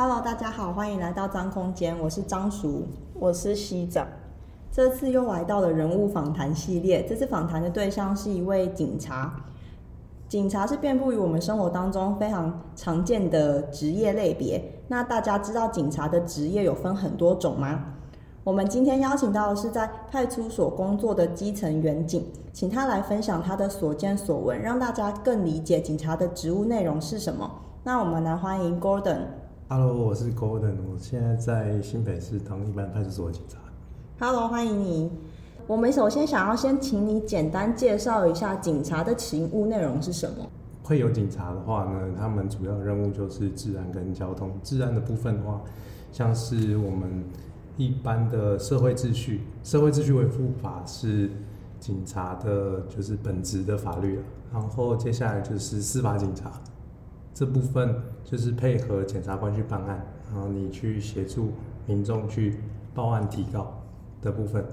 Hello，大家好，欢迎来到张空间，我是张叔，我是西长。这次又来到了人物访谈系列，这次访谈的对象是一位警察。警察是遍布于我们生活当中非常常见的职业类别。那大家知道警察的职业有分很多种吗？我们今天邀请到的是在派出所工作的基层员警，请他来分享他的所见所闻，让大家更理解警察的职务内容是什么。那我们来欢迎 Gordon。Hello，我是 Golden，我现在在新北市当一般派出所的警察。Hello，欢迎你。我们首先想要先请你简单介绍一下警察的勤务内容是什么。会有警察的话呢，他们主要任务就是治安跟交通。治安的部分的话，像是我们。一般的社会秩序，社会秩序维护法是警察的，就是本职的法律。然后接下来就是司法警察，这部分就是配合检察官去办案，然后你去协助民众去报案提告的部分。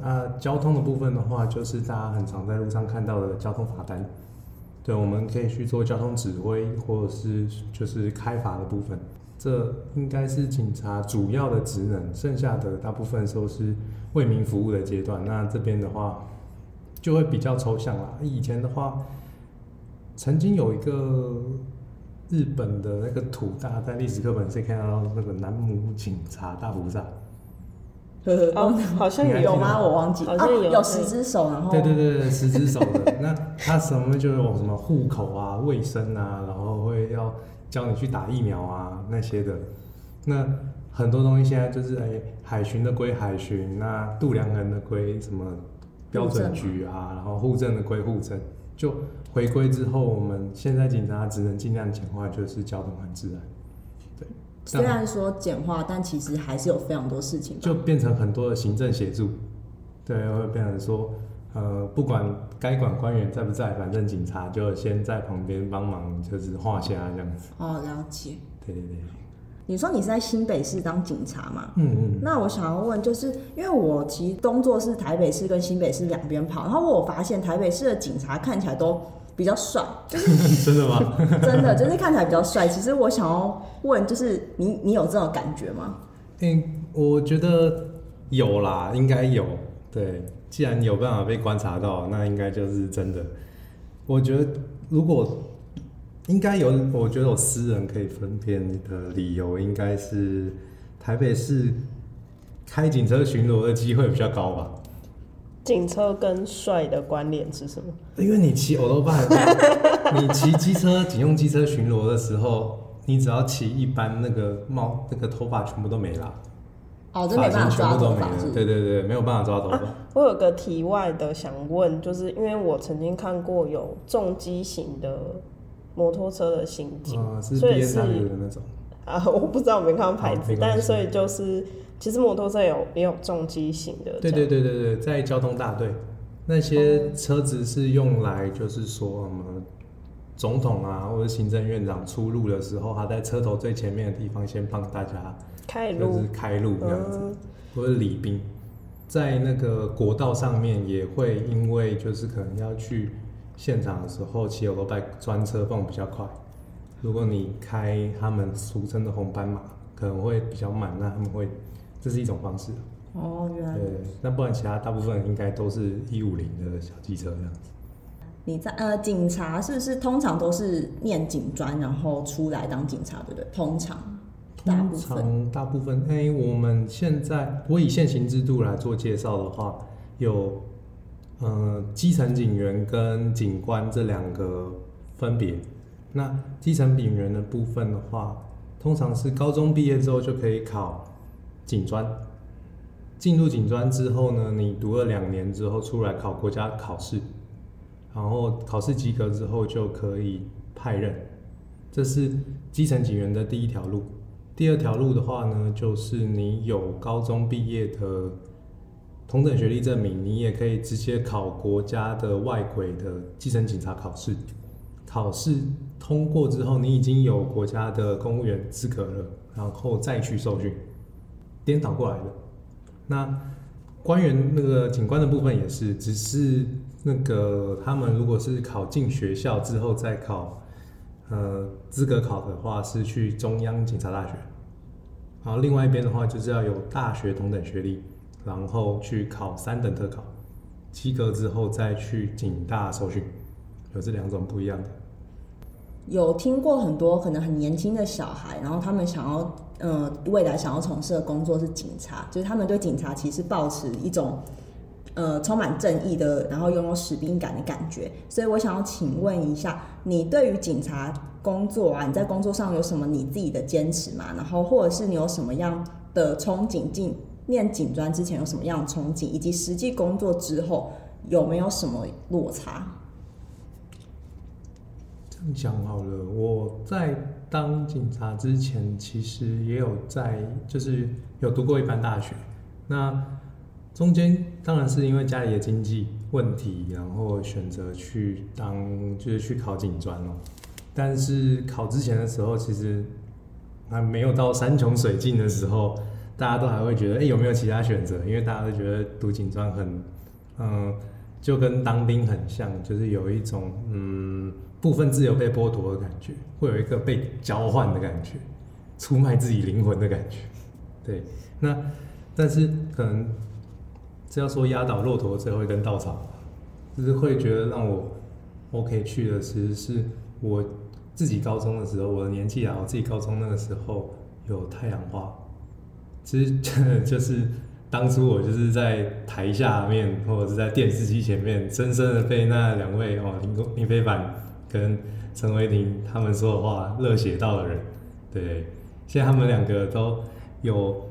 那交通的部分的话，就是大家很常在路上看到的交通罚单，对，我们可以去做交通指挥，或者是就是开罚的部分。这应该是警察主要的职能，剩下的大部分都是为民服务的阶段。那这边的话就会比较抽象啦。以前的话，曾经有一个日本的那个土，大家在历史课本是看到那个南无警察大菩萨。哦，好像有吗？我忘记。好像有，有十只手，然后。对对对对，十只手的。那他什么就有什么户口啊、卫生啊，然后会要。教你去打疫苗啊，那些的，那很多东西现在就是哎、欸，海巡的归海巡，那度量衡的归什么标准局啊，然后户政的归户政，就回归之后，我们现在警察只能尽量简化，就是交通和治安。对，虽然说简化，但其实还是有非常多事情，就变成很多的行政协助，对，会变成说。呃，不管该管官员在不在，反正警察就先在旁边帮忙，就是画虾这样子。哦，了解。对对对。你说你是在新北市当警察嘛？嗯嗯。那我想要问，就是因为我其实工作是台北市跟新北市两边跑，然后我发现台北市的警察看起来都比较帅，就是 真的吗？真的，就是看起来比较帅。其实我想要问，就是你你有这种感觉吗？嗯，我觉得有啦，应该有。对。既然有办法被观察到，那应该就是真的。我觉得如果应该有，我觉得我私人可以分辨的理由，应该是台北市开警车巡逻的机会比较高吧。警车跟帅的关联是什么？因为你骑欧罗巴，你骑机车、警用机车巡逻的时候，你只要骑一般，那个帽、那个头发全部都没了。哦，这没办法抓头发，对对对，没有办法抓头发。啊，我有个题外的想问，就是因为我曾经看过有重机型的摩托车的行警，啊，是 BMW 的那种。啊，我不知道我没看到牌子，但所以就是其实摩托车有也有重机型的。对对对对对，在交通大队那些车子是用来就是说什么总统啊或者行政院长出入的时候，他在车头最前面的地方先帮大家。开路，就是开路这样子，嗯、或者礼宾，在那个国道上面也会因为就是可能要去现场的时候，骑欧兜拜专车放比较快。如果你开他们俗称的红斑马，可能会比较慢，那他们会，这是一种方式。哦，原来。对，那不然其他大部分应该都是一五零的小机车这样子。你在呃，警察是不是通常都是念警专，然后出来当警察，对不对？通常。通常大部分，哎、欸，我们现在我以现行制度来做介绍的话，有呃基层警员跟警官这两个分别。那基层警员的部分的话，通常是高中毕业之后就可以考警专。进入警专之后呢，你读了两年之后出来考国家考试，然后考试及格之后就可以派任。这是基层警员的第一条路。第二条路的话呢，就是你有高中毕业的同等学历证明，你也可以直接考国家的外轨的基层警察考试。考试通过之后，你已经有国家的公务员资格了，然后再去受训。颠倒过来的。那官员那个警官的部分也是，只是那个他们如果是考进学校之后再考呃，资格考的话是去中央警察大学，然后另外一边的话就是要有大学同等学历，然后去考三等特考，及格之后再去警大受训，有这两种不一样的。有听过很多可能很年轻的小孩，然后他们想要，呃，未来想要从事的工作是警察，就是他们对警察其实抱持一种，呃，充满正义的，然后拥有使命感的感觉。所以我想要请问一下，你对于警察工作啊，你在工作上有什么你自己的坚持吗？然后或者是你有什么样的憧憬？进念警专之前有什么样的憧憬，以及实际工作之后有没有什么落差？讲好了，我在当警察之前，其实也有在，就是有读过一般大学。那中间当然是因为家里的经济问题，然后选择去当，就是去考警专哦。但是考之前的时候，其实还没有到山穷水尽的时候，大家都还会觉得，哎，有没有其他选择？因为大家都觉得读警专很，嗯，就跟当兵很像，就是有一种，嗯。部分自由被剥夺的感觉，会有一个被交换的感觉，出卖自己灵魂的感觉。对，那但是可能这要说压倒骆驼最后一根稻草，就是会觉得让我 OK 去的，其实是我自己高中的时候，我的年纪啊，我自己高中那个时候有太阳花，其实就是当初我就是在台下面或者是在电视机前面，深深的被那两位哦林公林非凡。跟陈伟霆他们说的话热血到的人，对，现在他们两个都有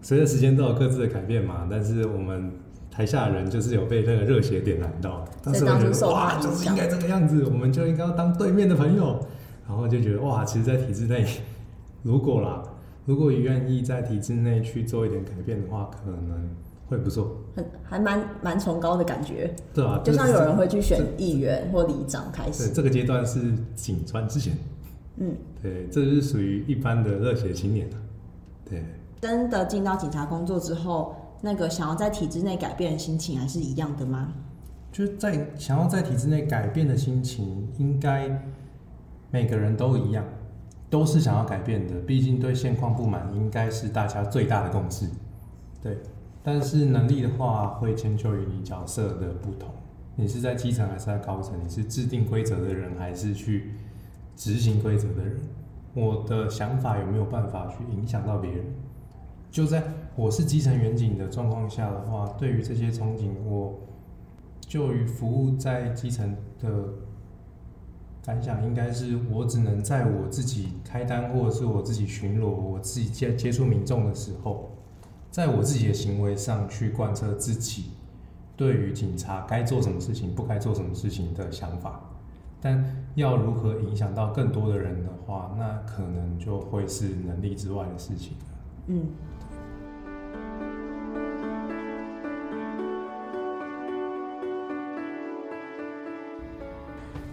随着时间都有各自的改变嘛，但是我们台下的人就是有被那个热血点燃到，当时我觉得哇，就是应该这个样子，我们就应该要当对面的朋友，然后就觉得哇，其实，在体制内，如果啦，如果愿意在体制内去做一点改变的话，可能。会不错，很还蛮蛮崇高的感觉，对啊，就像有人会去选议员或里长开始。对，这个阶段是警专之前，嗯，对，这是属于一般的热血青年，对。真的进到警察工作之后，那个想要在体制内改变的心情还是一样的吗？就是在想要在体制内改变的心情，应该每个人都一样，都是想要改变的。毕竟对现况不满，应该是大家最大的共识，对。但是能力的话，会迁就于你角色的不同。你是在基层还是在高层？你是制定规则的人，还是去执行规则的人？我的想法有没有办法去影响到别人？就在我是基层员警的状况下的话，对于这些憧憬，我就与服务在基层的感想，应该是我只能在我自己开单，或者是我自己巡逻，我自己接接触民众的时候。在我自己的行为上去贯彻自己对于警察该做什么事情、不该做什么事情的想法，但要如何影响到更多的人的话，那可能就会是能力之外的事情了。嗯。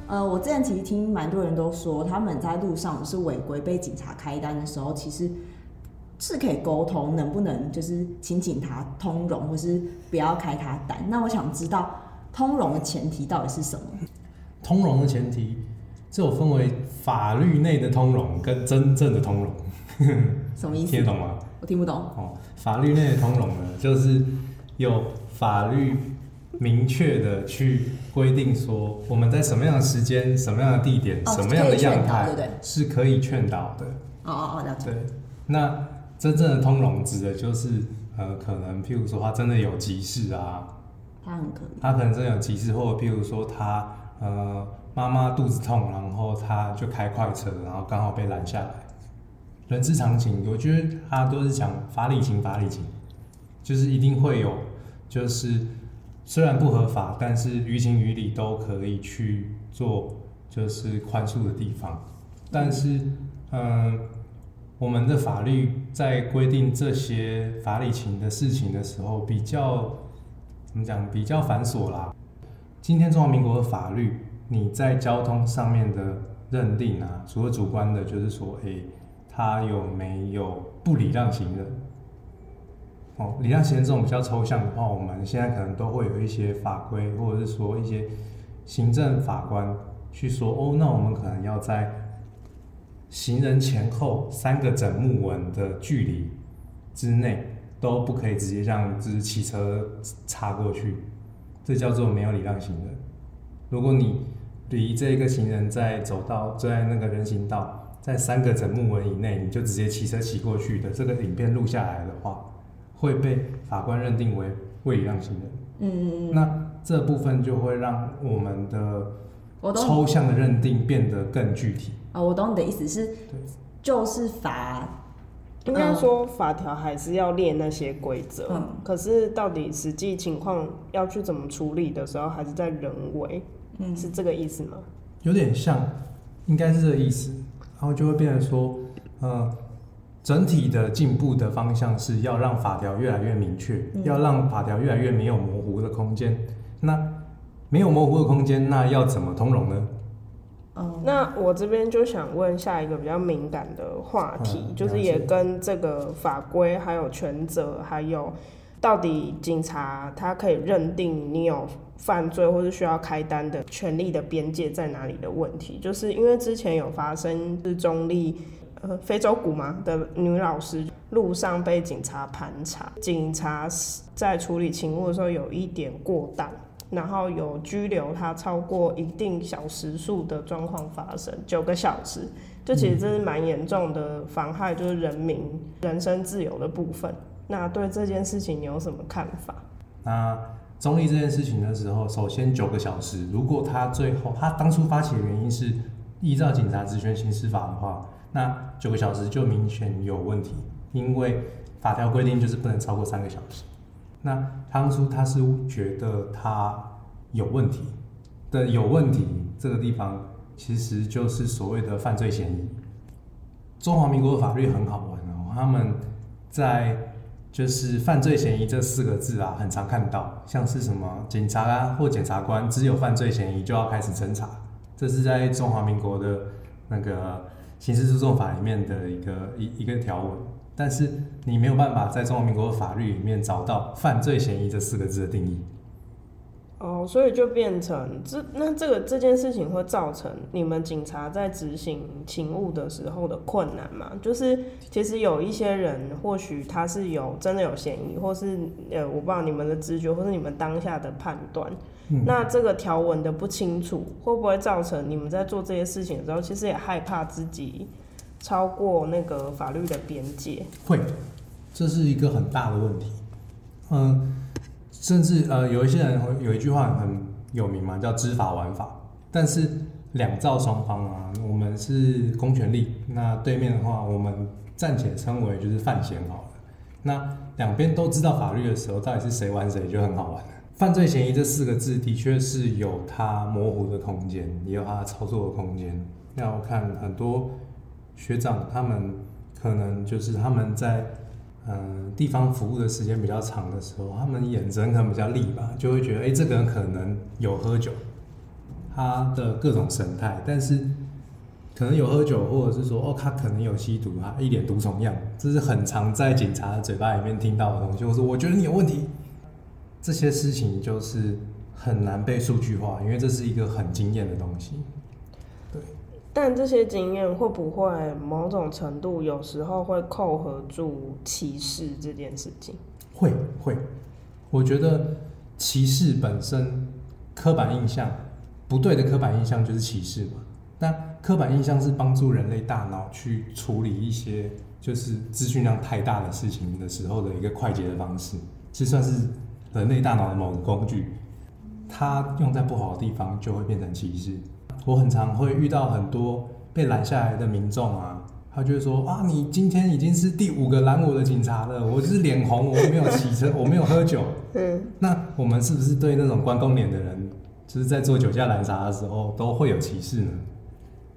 呃，我之前其实听蛮多人都说，他们在路上是违规被警察开单的时候，其实。是可以沟通，能不能就是请警察通融，或是不要开他单？那我想知道通融的前提到底是什么？通融的前提，这有分为法律内的通融跟真正的通融。什么意思？听得懂吗？我听不懂。哦，法律内的通融呢，就是有法律明确的去规定说，我们在什么样的时间、什么样的地点、哦、什么样的样态，是可以劝导的。哦哦哦，了解。对，那。真正的通融指的就是，呃，可能譬如说他真的有急事啊，他很可能，他可能真的有急事，或者譬如说他呃妈妈肚子痛，然后他就开快车，然后刚好被拦下来。人之常情，我觉得他都是讲法理情，法理情，就是一定会有，就是虽然不合法，但是于情于理都可以去做，就是宽恕的地方。但是，嗯。呃我们的法律在规定这些法理情的事情的时候，比较怎么讲？比较繁琐啦。今天中华民国的法律，你在交通上面的认定啊，除了主观的，就是说，诶，他有没有不礼让行人？哦，礼让行人这种比较抽象的话，我们现在可能都会有一些法规，或者是说一些行政法官去说，哦，那我们可能要在行人前后三个整木纹的距离之内都不可以直接让就是汽车插过去，这叫做没有礼让行人。如果你离这个行人在走道，在那个人行道，在三个整木纹以内，你就直接骑车骑过去的这个影片录下来的话，会被法官认定为未一样行人。嗯，那这部分就会让我们的抽象的认定变得更具体。啊、哦，我懂你的意思是，就是法，应该说法条还是要列那些规则，嗯，可是到底实际情况要去怎么处理的时候，还是在人为，嗯，是这个意思吗？有点像，应该是这个意思，然后就会变成说，呃，整体的进步的方向是要让法条越来越明确，嗯，要让法条越来越没有模糊的空间。那没有模糊的空间，那要怎么通融呢？那我这边就想问下一个比较敏感的话题，嗯、就是也跟这个法规、还有权责，还有到底警察他可以认定你有犯罪或是需要开单的权利的边界在哪里的问题，就是因为之前有发生是中坜呃非洲鼓吗的女老师路上被警察盘查，警察在处理勤务的时候有一点过当。然后有拘留她超过一定小时数的状况发生，九个小时，就其实这是蛮严重的妨害，就是人民人身自由的部分。那对这件事情你有什么看法？那中立这件事情的时候，首先九个小时，如果他最后他当初发起的原因是依照警察职权行使法的话，那九个小时就明显有问题，因为法条规定就是不能超过三个小时。那当初他是觉得他有问题的，有问题这个地方其实就是所谓的犯罪嫌疑。中华民国的法律很好玩哦，他们在就是犯罪嫌疑这四个字啊，很常看到，像是什么警察啊或检察官，只有犯罪嫌疑就要开始侦查，这是在中华民国的那个刑事诉讼法里面的一个一一个条文。但是你没有办法在中华民国法律里面找到犯罪嫌疑这四个字的定义。哦，所以就变成这那这个这件事情会造成你们警察在执行勤务的时候的困难吗？就是其实有一些人或许他是有真的有嫌疑，或是呃我不知道你们的直觉或是你们当下的判断，嗯，那这个条文的不清楚会不会造成你们在做这些事情的时候，其实也害怕自己。超过那个法律的边界，会，这是一个很大的问题。嗯，甚至呃，有一些人有一句话很有名嘛，叫知法玩法。但是两造双方啊，我们是公权力，那对面的话，我们暂且称为就是犯嫌好了。那两边都知道法律的时候，到底是谁玩谁就很好玩了。犯罪嫌疑这四个字的确是有它模糊的空间，也有它操作的空间。要看很多。学长他们可能就是他们在嗯、地方服务的时间比较长的时候，他们眼神可能比较利吧，就会觉得哎、这个人可能有喝酒，他的各种神态，但是可能有喝酒，或者是说哦，他可能有吸毒啊，一脸毒虫样，这是很常在警察的嘴巴里面听到的东西。我说我觉得你有问题，这些事情就是很难被数据化，因为这是一个很经验的东西。对但这些经验会不会某种程度有时候会扣合住歧视这件事情？会会，我觉得歧视本身刻板印象不对的刻板印象就是歧视嘛。那刻板印象是帮助人类大脑去处理一些就是资讯量太大的事情的时候的一个快捷的方式，这算是人类大脑的某个工具。它用在不好的地方就会变成歧视。我很常会遇到很多被拦下来的民众啊，他就会说啊，你今天已经是第五个拦我的警察了，我就是脸红，我没有骑车，我没有喝酒。嗯，那我们是不是对那种关公脸的人，就是在做酒驾拦查的时候都会有歧视呢？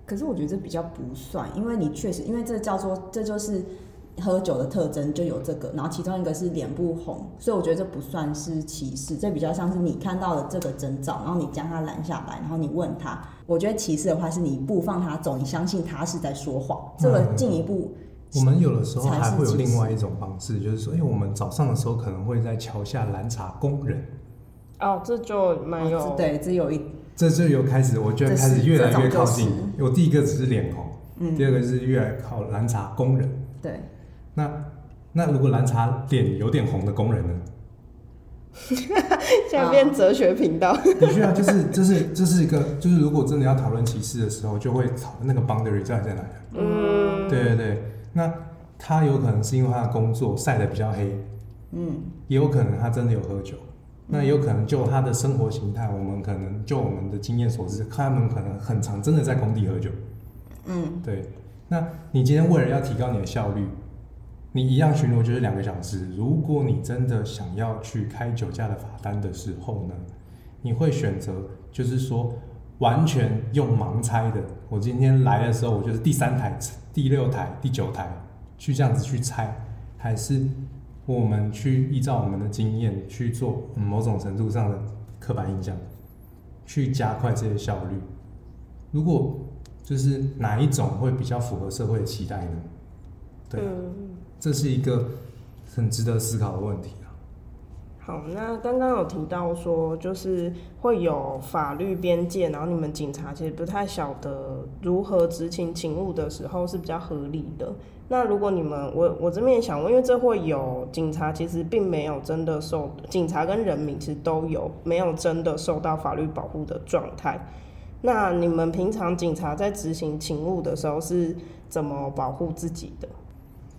可是我觉得这比较不算，因为你确实，因为这叫做这就是。喝酒的特征就有这个，然后其中一个是脸不红，所以我觉得这不算是歧视，这比较像是你看到了这个征兆，然后你将他拦下来，然后你问他。我觉得歧视的话是你不放他走，你相信他是在说谎，这个进一步。我们有的时候还会有另外一种方式，就是说，因为我们早上的时候可能会在桥下拦查工人。哦，这就蛮有、哦、对，这有一，这就有开始，我觉得开始越来越靠近。我第一个只是脸红。嗯，第二个是越来靠拦查工人。对。那那如果蓝茶脸有点红的工人呢？现在变哲学频道。的确啊，就是就是这是一个，就是如果真的要讨论歧视的时候，就会讨论那个 boundary 在在哪里。嗯，对对对。那他有可能是因为他的工作晒得比较黑，嗯，也有可能他真的有喝酒。那也有可能就他的生活形态，我们可能就我们的经验所知，他们可能很常真的在工地喝酒。嗯，对。那你今天为了要提高你的效率，你一样巡逻就是两个小时。如果你真的想要去开酒驾的罚单的时候呢，你会选择就是说完全用盲猜的。我今天来的时候，我就是第三台、第六台、第九台去这样子去猜，还是我们去依照我们的经验去做某种程度上的刻板印象，去加快这些效率？如果就是哪一种会比较符合社会的期待呢？对。这是一个很值得思考的问题啊。好，那刚刚有提到说，就是会有法律边界，然后你们警察其实不太晓得如何执行勤务的时候是比较合理的。那如果你们，我我这边也想问，因为这会有警察其实并没有真的受，警察跟人民其实都有没有真的受到法律保护的状态。那你们平常警察在执行勤务的时候是怎么保护自己的？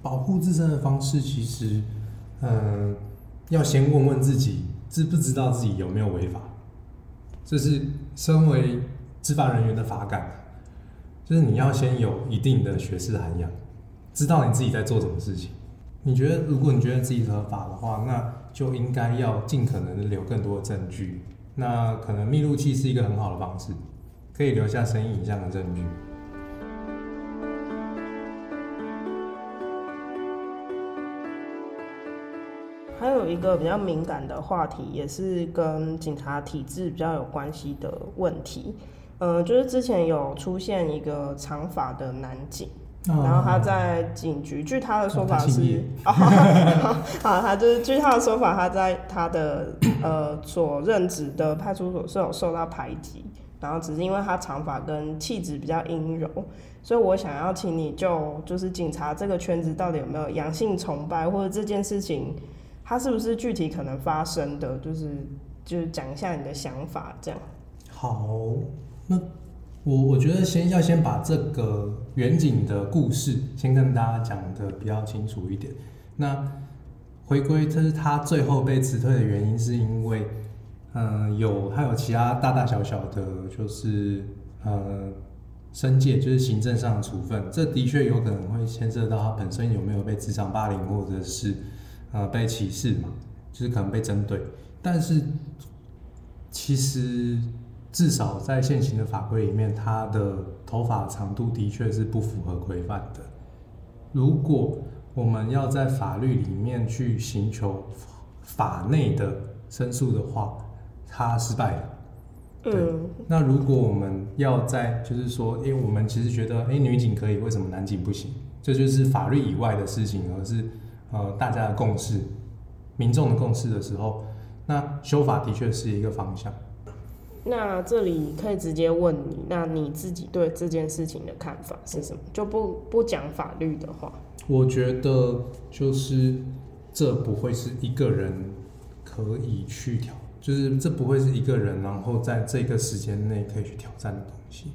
保护自身的方式，其实，嗯，要先问问自己，知不知道自己有没有违法。这是身为执法人员的法感，就是你要先有一定的学识涵养，知道你自己在做什么事情。你觉得，如果你觉得自己合法的话，那就应该要尽可能的留更多的证据。那可能密录器是一个很好的方式，可以留下声音影像的证据。还有一个比较敏感的话题，也是跟警察体制比较有关系的问题。呃，就是之前有出现一个长发的男警，哦、然后他在警局，据他的说法是，哦、好，他就是据他的说法，他在他的呃所任职的派出所是有受到排挤，然后只是因为他长发跟气质比较阴柔，所以我想要请你就就是警察这个圈子到底有没有阳性崇拜，或者这件事情。它是不是具体可能发生的？就是就是讲一下你的想法，这样。好，那我我觉得先要先把这个远景的故事先跟大家讲得比较清楚一点。那回归，这是他最后被辞退的原因，是因为嗯、有还有其他大大小小的，就是呃申诫，就是行政上的处分，这的确有可能会牵涉到他本身有没有被职场霸凌，或者是。呃，被歧视嘛，就是可能被针对，但是其实至少在现行的法规里面，他的头发长度的确是不符合规范的。如果我们要在法律里面去寻求法内的申诉的话，他失败了。对。那如果我们要在，就是说，因为我们其实觉得，哎，女警可以，为什么男警不行？这就是法律以外的事情，而是。呃，大家的共识，民众的共识的时候，那修法的确是一个方向。那这里可以直接问你，那你自己对这件事情的看法是什么？就不不讲法律的话，我觉得就是这不会是一个人可以去挑，就是这不会是一个人，然后在这个时间内可以去挑战的东西。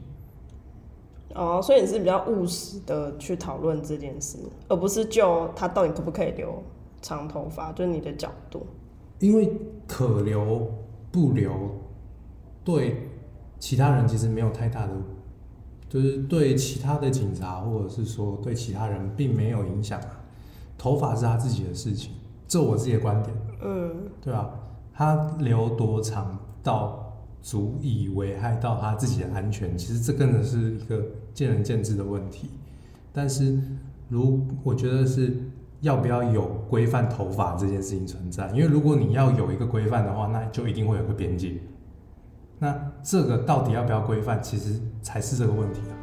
哦，所以你是比较务实的去讨论这件事，而不是就他到底可不可以留长头发，就是你的角度。因为可留不留，对其他人其实没有太大的，就是对其他的警察或者是说对其他人并没有影响啊。头发是他自己的事情，这我自己的观点。嗯，对啊，他留多长到。足以危害到他自己的安全，其实这真的是一个见仁见智的问题。但是，如我觉得是要不要有规范头发这件事情存在，因为如果你要有一个规范的话，那就一定会有个边界。那这个到底要不要规范，其实才是这个问题啊。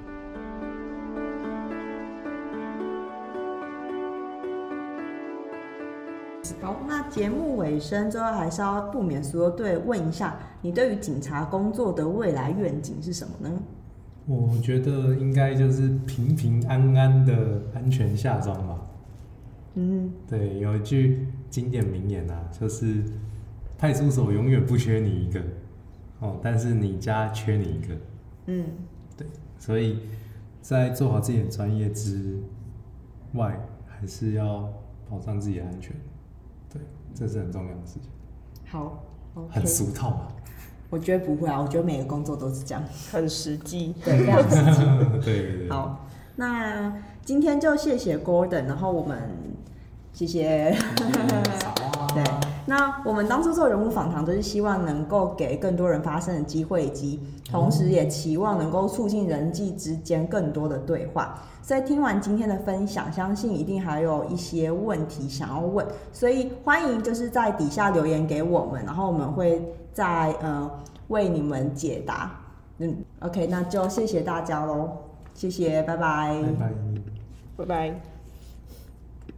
好，那节目尾声最后还是要不免说，对，问一下你对于警察工作的未来愿景是什么呢？我觉得应该就是平平安安的安全下庄吧。嗯，对，有一句经典名言啊，就是派出所永远不缺你一个，哦，但是你家缺你一个。嗯，对，所以在做好自己的专业之外，还是要保障自己的安全。对，这是很重要的事情。好，okay，很俗套啊。我觉得不会啊，我觉得每个工作都是这样，很实际，对，非常实际。对对对。好，那今天就谢谢 Gordon，然后我们谢谢。对，那我们当初做人物访谈，都是希望能够给更多人发声的机会，以及同时也期望能够促进人际之间更多的对话。所以听完今天的分享，相信一定还有一些问题想要问，所以欢迎就是在底下留言给我们，然后我们会。在呃为你们解答，嗯，OK，那就谢谢大家喽，谢谢，拜拜，拜拜，拜拜。